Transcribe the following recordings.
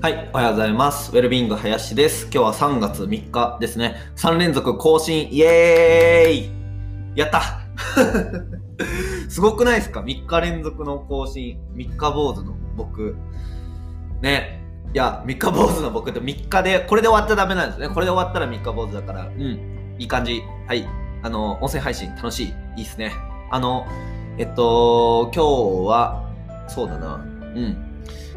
はい、おはようございます。ウェルビング林です。今日は3月3日ですね。3連続更新、イエーイやった すごくないですか ?3 日連続の更新。3日坊主の僕。ね。いや、3日坊主の僕って3日で、これで終わったらダメなんですね。これで終わったら3日坊主だから。うん。いい感じ。はい。あの、音声配信楽しい。いいっすね。あの、えっと、今日は、そうだな。うん。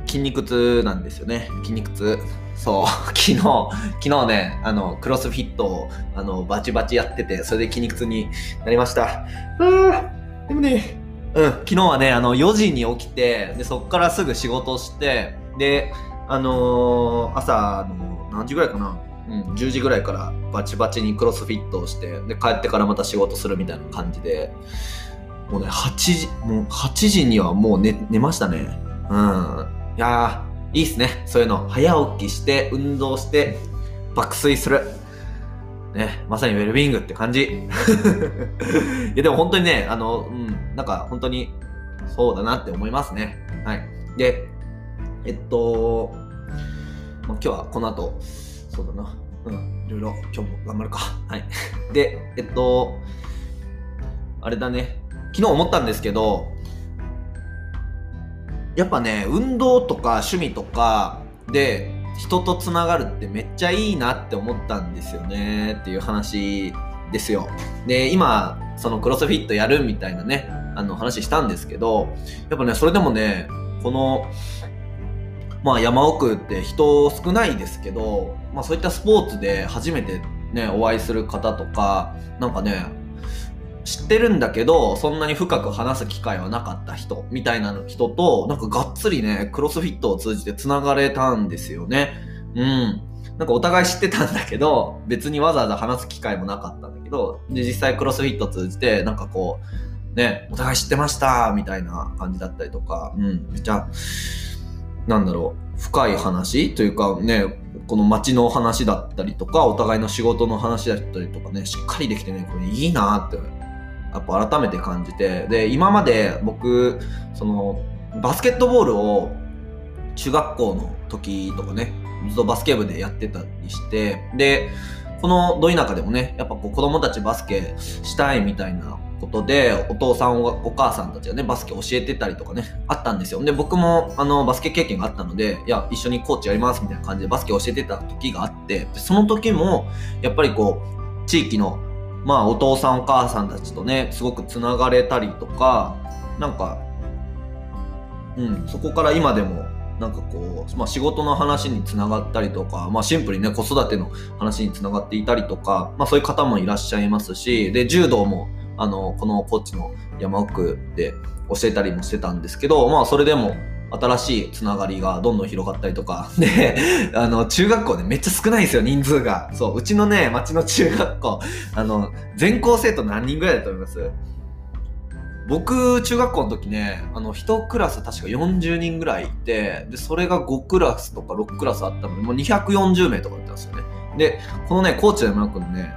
筋肉痛なんですよね。筋肉痛。そう、昨日、昨日ね、あの、クロスフィットを、あの、バチバチやってて、それで筋肉痛になりました。あでもね、うん、昨日はね、あの、4時に起きて、で、そっからすぐ仕事して、で、あのー、朝の、何時ぐらいかなうん、10時ぐらいからバチバチにクロスフィットをして、で、帰ってからまた仕事するみたいな感じで、もうね、8時、もう8時にはもう寝、寝ましたね。うん。いやー、いいっすね。そういうの。早起きして、運動して、爆睡する。ね、まさにウェルビングって感じ。いや、でも本当にね、あの、うん、なんか本当にそうだなって思いますね。はい。で、えっと、まあ、今日はこの後、そうだな。うん、いろいろ今日も頑張るか。はい。で、えっと、あれだね。昨日思ったんですけど、やっぱね運動とか趣味とかで人とつながるってめっちゃいいなって思ったんですよねっていう話ですよ。で今そのクロスフィットやるみたいなねあの話したんですけどやっぱねそれでもねこのまあ山奥って人少ないですけど、まあそういったスポーツで初めてね、お会いする方とか、なんかね、知ってるんだけど、そんなに深く話す機会はなかった人、みたいな人と、なんかがっつりね、クロスフィットを通じて繋がれたんですよね。うん。なんかお互い知ってたんだけど、別にわざわざ話す機会もなかったんだけど、で、実際クロスフィット通じて、なんかこう、ね、お互い知ってましたみたいな感じだったりとか、うん、めっちゃ、なんだろう、深い話というかね、この街の話だったりとか、お互いの仕事の話だったりとかね、しっかりできてね、これいいなってやっぱ改めて感じてで今まで僕そのバスケットボールを中学校の時とかねずっとバスケ部でやってたりしてでこのど田舎でもねやっぱこう子供たちバスケしたいみたいなことでお父さんお母さんたちがねバスケ教えてたりとかねあったんですよ。で僕もあのバスケ経験があったのでいや一緒にコーチやりますみたいな感じでバスケ教えてた時があってその時もやっぱりこう地域のまあお父さんお母さんたちとねすごくつながれたりとかなんかうんそこから今でもなんかこう、まあ、仕事の話につながったりとか、まあ、シンプルにね子育ての話につながっていたりとか、まあ、そういう方もいらっしゃいますしで柔道もあのこの高知の山奥で教えたりもしてたんですけど、まあ、それでも新しいつながりがどんどん広がったりとか。で、あの、中学校ね、めっちゃ少ないんですよ、人数が。そう、うちのね、町の中学校、あの、全校生徒何人ぐらいだと思います？僕、中学校の時ね、あの、1クラス確か40人ぐらいいて、で、それが5クラスとか6クラスあったので、もう240名とかだったんですよね。で、このね、高知山区のね、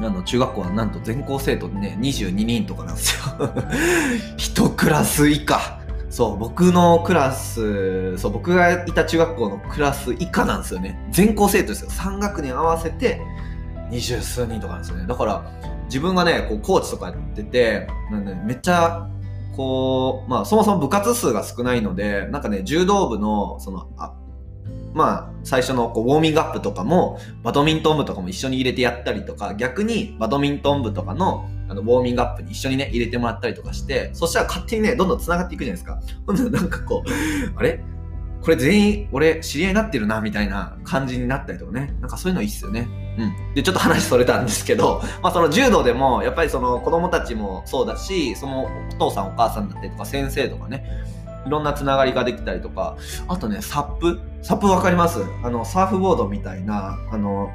あの中学校はなんと全校生徒ね22人とかなんですよ 1クラス以下そう、僕のクラス、そう、僕がいた中学校のクラス以下なんですよね。全校生徒ですよ。3学年合わせて二十数人とかなんですよね。だから、自分がね、こう、コーチとかやってて、なんでめっちゃ、こう、まあ、そもそも部活数が少ないので、なんかね、柔道部の、その、あまあ、最初のこうウォーミングアップとかも、バドミントン部とかも一緒に入れてやったりとか、逆にバドミントン部とかのあの、ウォーミングアップに一緒にね、入れてもらったりとかして、そしたら勝手にね、どんどん繋がっていくじゃないですか。ほんとなんかこう、あれ？これ全員俺知り合いになってるな、みたいな感じになったりとかね。なんかそういうのいいっすよね。うん。で、ちょっと話それたんですけど、まあその柔道でも、やっぱりその子供たちもそうだし、そのお父さんお母さんだったりとか先生とかね、いろんなつながりができたりとか、あとね、サップ。サップわかります？あの、サーフボードみたいな、あの、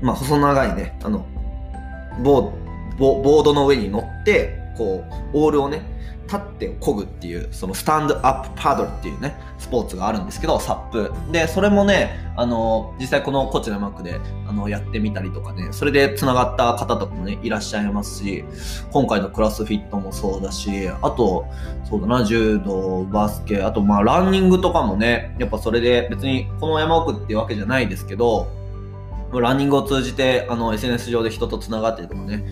まあ細長いね、あの、ボード、ボードの上に乗って、こう、オールをね、立って漕ぐっていうそのスタンドアップパドルっていうねスポーツがあるんですけどサップ。でそれもねあの実際このこちらマックであのやってみたりとかねそれでつながった方とかもねいらっしゃいますし今回のクラスフィットもそうだしあとそうだな柔道バスケあとまあランニングとかもねやっぱそれで別にこの山奥っていうわけじゃないですけどランニングを通じてあの SNS 上で人と繋がってるとかね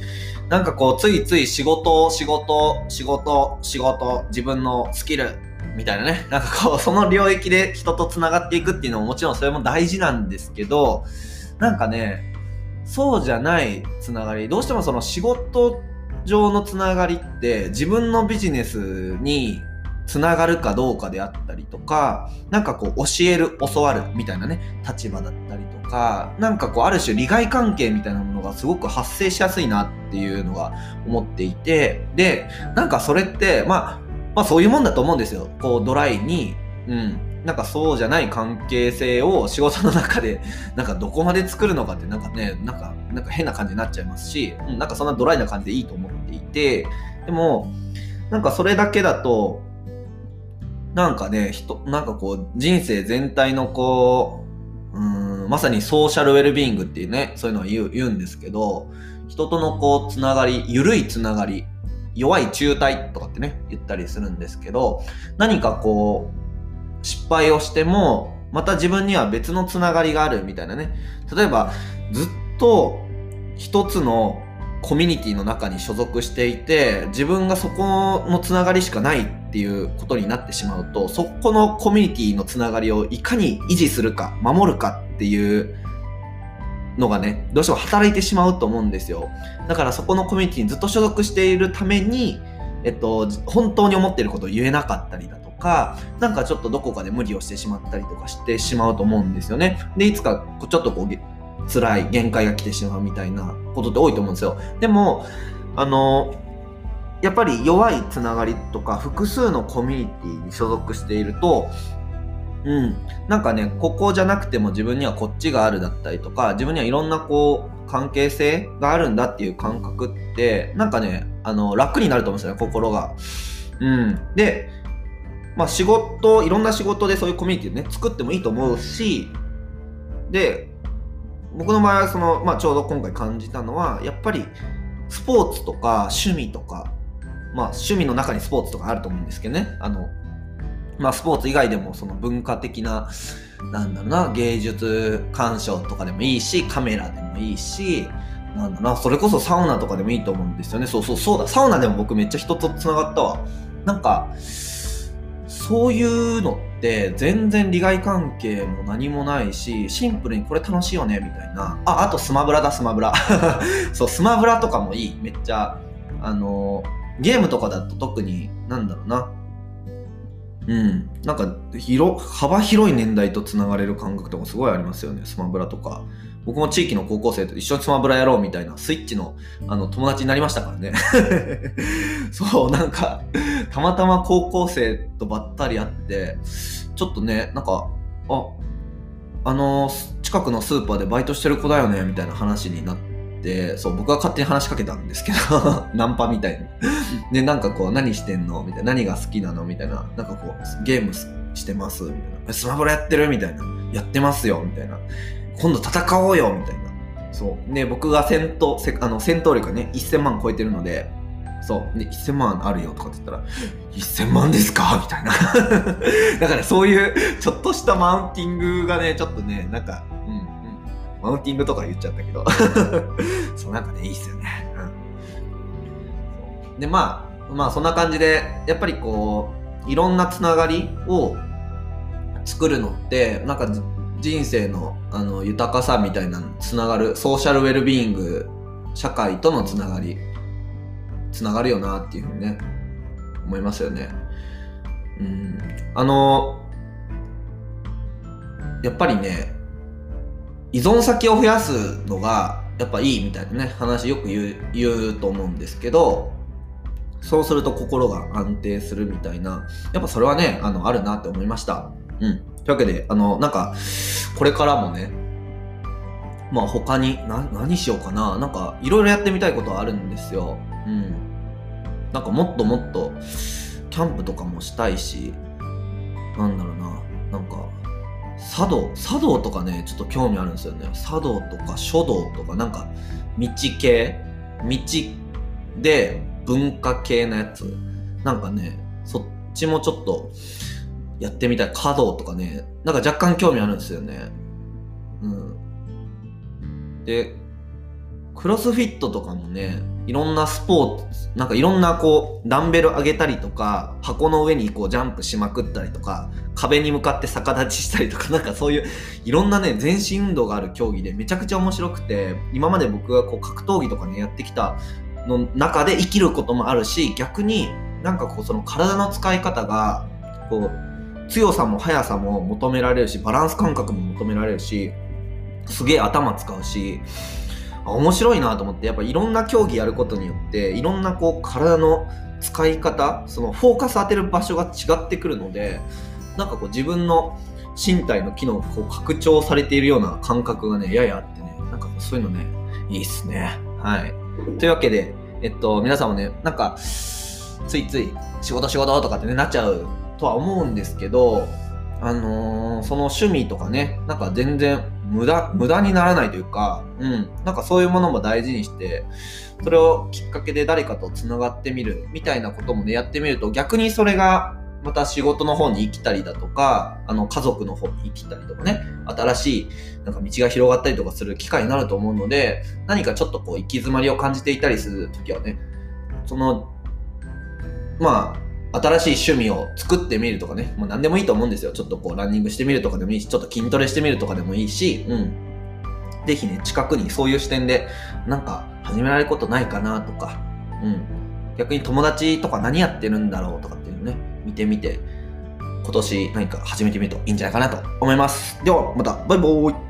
なんかこう、ついつい仕事、仕事、仕事、仕事、自分のスキル、みたいなね。なんかこう、その領域で人と繋がっていくっていうのももちろんそれも大事なんですけど、なんかね、そうじゃない繋がり、どうしてもその仕事上の繋がりって自分のビジネスにつながるかどうかであったりとか、なんかこう教える、教わるみたいなね、立場だったりとか、なんかこうある種利害関係みたいなものがすごく発生しやすいなっていうのが思っていて、で、なんかそれって、まあ、まあそういうもんだと思うんですよ。こうドライに、うん。なんかそうじゃない関係性を仕事の中で、なんかどこまで作るのかってなんかね、なんか、なんか変な感じになっちゃいますし、うん、なんかそんなドライな感じでいいと思っていて、でも、なんかそれだけだと、なんかね、人、なんかこう、人生全体のこう、うん、まさにソーシャルウェルビーングっていうね、そういうのは言う言うんですけど、人とのこう、つながり、緩いつながり、弱い中退とかってね、言ったりするんですけど、何かこう、失敗をしても、また自分には別のつながりがあるみたいなね。例えば、ずっと一つのコミュニティの中に所属していて、自分がそこのつながりしかないっていうことになってしまうと、そこのコミュニティのつながりをいかに維持するか、守るかっていうのがね、どうしても働いてしまうと思うんですよ。だからそこのコミュニティにずっと所属しているために、えっと、本当に思ってることを言えなかったりだとか、なんかちょっとどこかで無理をしてしまったりとかしてしまうと思うんですよね。で、いつかちょっとこう、辛い限界が来てしまうみたいなことって多いと思うんですよ。でも、あの、やっぱり弱いつながりとか複数のコミュニティに所属していると、うん、なんかね、ここじゃなくても自分にはこっちがあるだったりとか、自分にはいろんなこう、関係性があるんだっていう感覚って、なんかね、あの、楽になると思うんですよね、心が。うん。で、まあ仕事、いろんな仕事でそういうコミュニティをね、作ってもいいと思うし、で、僕の場合はその、まあ、ちょうど今回感じたのはやっぱりスポーツとか趣味とか、まあ、趣味の中にスポーツとかあると思うんですけどね。あの、まあ、スポーツ以外でもその文化的ななんだろうな芸術鑑賞とかでもいいしカメラでもいいしなんだなそれこそサウナとかでもいいと思うんですよね。そうそうそうだ。サウナでも僕めっちゃ人とつながったわ。なんかそういうのって全然利害関係も何もないしシンプルにこれ楽しいよねみたいな。ああとスマブラだスマブラ。そうスマブラとかもいい。めっちゃあのゲームとかだと特になんだろうな。うん。なんか広幅広い年代とつながれる感覚とかすごいありますよね。スマブラとか。僕も地域の高校生と一緒にスマブラやろうみたいなスイッチのあの友達になりましたからね。そうなんかたまたま高校生とばったり会ってちょっとねなんかああの近くのスーパーでバイトしてる子だよねみたいな話になってそう僕は勝手に話しかけたんですけど ナンパみたいに。でなんかこう何してんの？みたいな何が好きなの？みたいななんかこうゲームしてます？みたいな。スマブラやってる？みたいな。やってますよ？みたいな。今度戦おうよみたいな。そう。ね、僕が戦闘、せあの戦闘力がね、1000万超えてるので、そう。で、1000万あるよとかって言ったら、1000万ですか？みたいな。だからそういう、ちょっとしたマウンティングがね、ちょっとね、なんか、うん、うん。マウンティングとか言っちゃったけど。そう、なんかね、いいっすよね。うん。で、まあ、まあ、そんな感じで、やっぱりこう、いろんなつながりを作るのって、なんか人生のあの豊かさみたいなつながるソーシャルウェルビーイング社会とのつながりつながるよなっていうふうにね思いますよね。うん。あのやっぱりね依存先を増やすのがやっぱいいみたいなね話よく言う言うと思うんですけどそうすると心が安定するみたいなやっぱそれはねあのあるなって思いました。うん。というわけで、あの、なんか、これからもね、まあ他に、な、何しようかな。なんか、いろいろやってみたいことはあるんですよ。うん。なんかもっともっと、キャンプとかもしたいしなんだろうななんか茶道茶道とかねちょっと興味あるんですよね茶道とか書道とかなんか道系？道で文化系のやつなんかねそっちもちょっとやってみたい。華道とかね。なんか若干興味あるんですよね。うん。でクロスフィットとかもねいろんなスポーツなんかいろんなこうダンベル上げたりとか箱の上にこうジャンプしまくったりとか壁に向かって逆立ちしたりとかなんかそういういろんなね全身運動がある競技でめちゃくちゃ面白くて今まで僕がこう格闘技とかねやってきたの中で生きることもあるし逆になんかこうその体の使い方がこう強さも速さも求められるしバランス感覚も求められるしすげえ頭使うし面白いなと思ってやっぱいろんな競技やることによっていろんなこう体の使い方そのフォーカス当てる場所が違ってくるのでなんかこう自分の身体の機能がこう拡張されているような感覚がねややあってねなんかそういうのねいいっすね。はい。というわけでえっと皆さんもねなんかついつい仕事仕事とかってねなっちゃうとは思うんですけどあのー、その趣味とかねなんか全然無駄、無駄にならないというか、うん、なんかそういうものも大事にして、それをきっかけで誰かと繋がってみるみたいなこともね、やってみると逆にそれがまた仕事の方に生きたりだとか、あの家族の方に生きたりとかね、新しいなんか道が広がったりとかする機会になると思うので、何かちょっとこう行き詰まりを感じていたりするときはね、その、まあ、新しい趣味を作ってみるとかね、もう何でもいいと思うんですよ。ちょっとこうランニングしてみるとかでもいいし、ちょっと筋トレしてみるとかでもいいし、うん。ぜひね、近くにそういう視点で、なんか始められることないかなとか、うん。逆に友達とか何やってるんだろうとかっていうのね、見てみて、今年何か始めてみるといいんじゃないかなと思います。では、また、バイバーイ